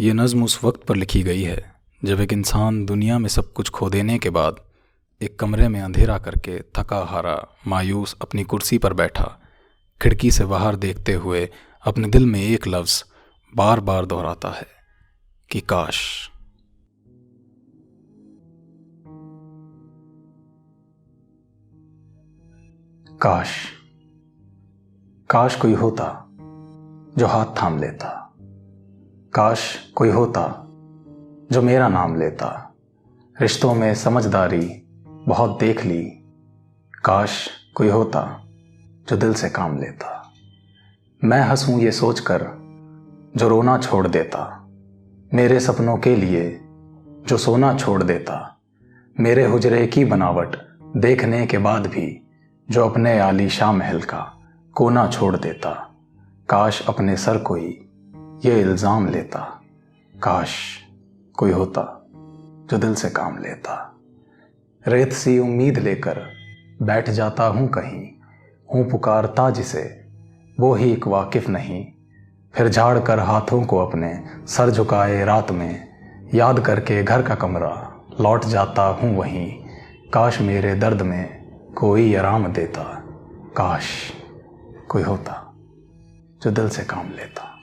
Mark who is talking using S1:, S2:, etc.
S1: ये नज़म उस वक्त पर लिखी गई है, जब एक इंसान दुनिया में सब कुछ खो देने के बाद एक कमरे में अंधेरा करके थका हारा, मायूस अपनी कुर्सी पर बैठा, खिड़की से बाहर देखते हुए अपने दिल में एक लफ्ज़ बार बार दोहराता है कि काश। काश। काश कोई होता जो हाथ थाम लेता। काश कोई होता जो मेरा नाम लेता। रिश्तों में समझदारी बहुत देख ली। काश कोई होता जो दिल से काम लेता। मैं हंसूं ये सोचकर जो रोना छोड़ देता। मेरे सपनों के लिए जो सोना छोड़ देता। मेरे हुजरे की बनावट देखने के बाद भी जो अपने आलीशाह महल का कोना छोड़ देता। काश अपने सर कोई ये इल्ज़ाम लेता, काश कोई होता जो दिल से काम लेता। रेत सी उम्मीद लेकर बैठ जाता हूँ कहीं, हूँ पुकारता जिसे, वो ही एक वाकिफ नहीं। फिर झाड़ कर हाथों को अपने सर झुकाए रात में, याद करके घर का कमरा लौट जाता हूँ वहीं। काश मेरे दर्द में कोई आराम देता, काश कोई होता जो दिल से काम लेता।